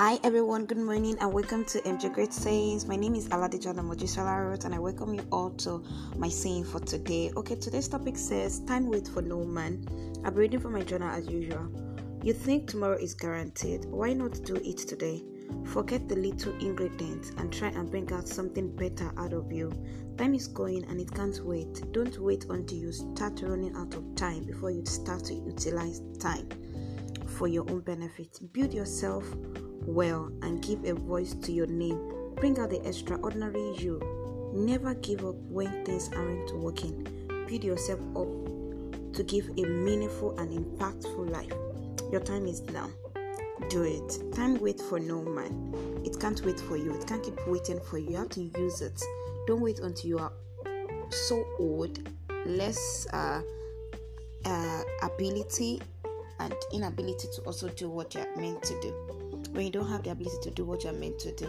everyone, good morning and welcome to MJ Great Sayings. My name is Aladijana Mojisalarot and I welcome you all to my saying for today. Okay, today's topic says time wait for no man. I'm reading from my journal as usual. You think tomorrow is guaranteed? Why not do it today? Forget the little ingredients and try and bring out something better out of you. Time is going and it can't wait. Don't wait until you start running out of time before you start to utilize time for your own benefit. Build yourself well and give a voice to your name. Bring out the extraordinary you. Never give up when things aren't working. Build yourself up to give a meaningful and impactful life. Your time is now. Do it. Time wait for no man. It can't wait for you. It can't keep waiting for you. You have to use it. Don't wait until you are so old, less uh, uh, ability, and inability to also do what you are meant to do. When you don't have the ability to do what you're meant to do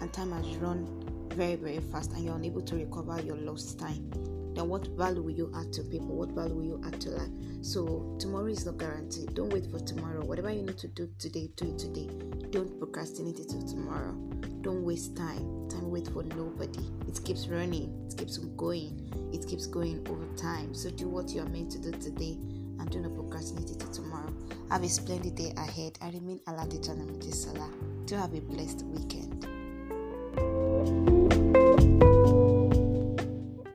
and time has run very very fast and you're unable to recover your lost time then what value will you add to people? What value will you add to life? So tomorrow is not guaranteed. Don't wait for tomorrow. Whatever you need to do today do it today. Don't procrastinate it till tomorrow. Don't waste time. Time wait for nobody. It keeps running. It keeps going. It keeps going over time. So do what you are meant to do today and do not procrastinate it tomorrow have a splendid day ahead. I remain Aladija Namutisala. Do have a blessed weekend.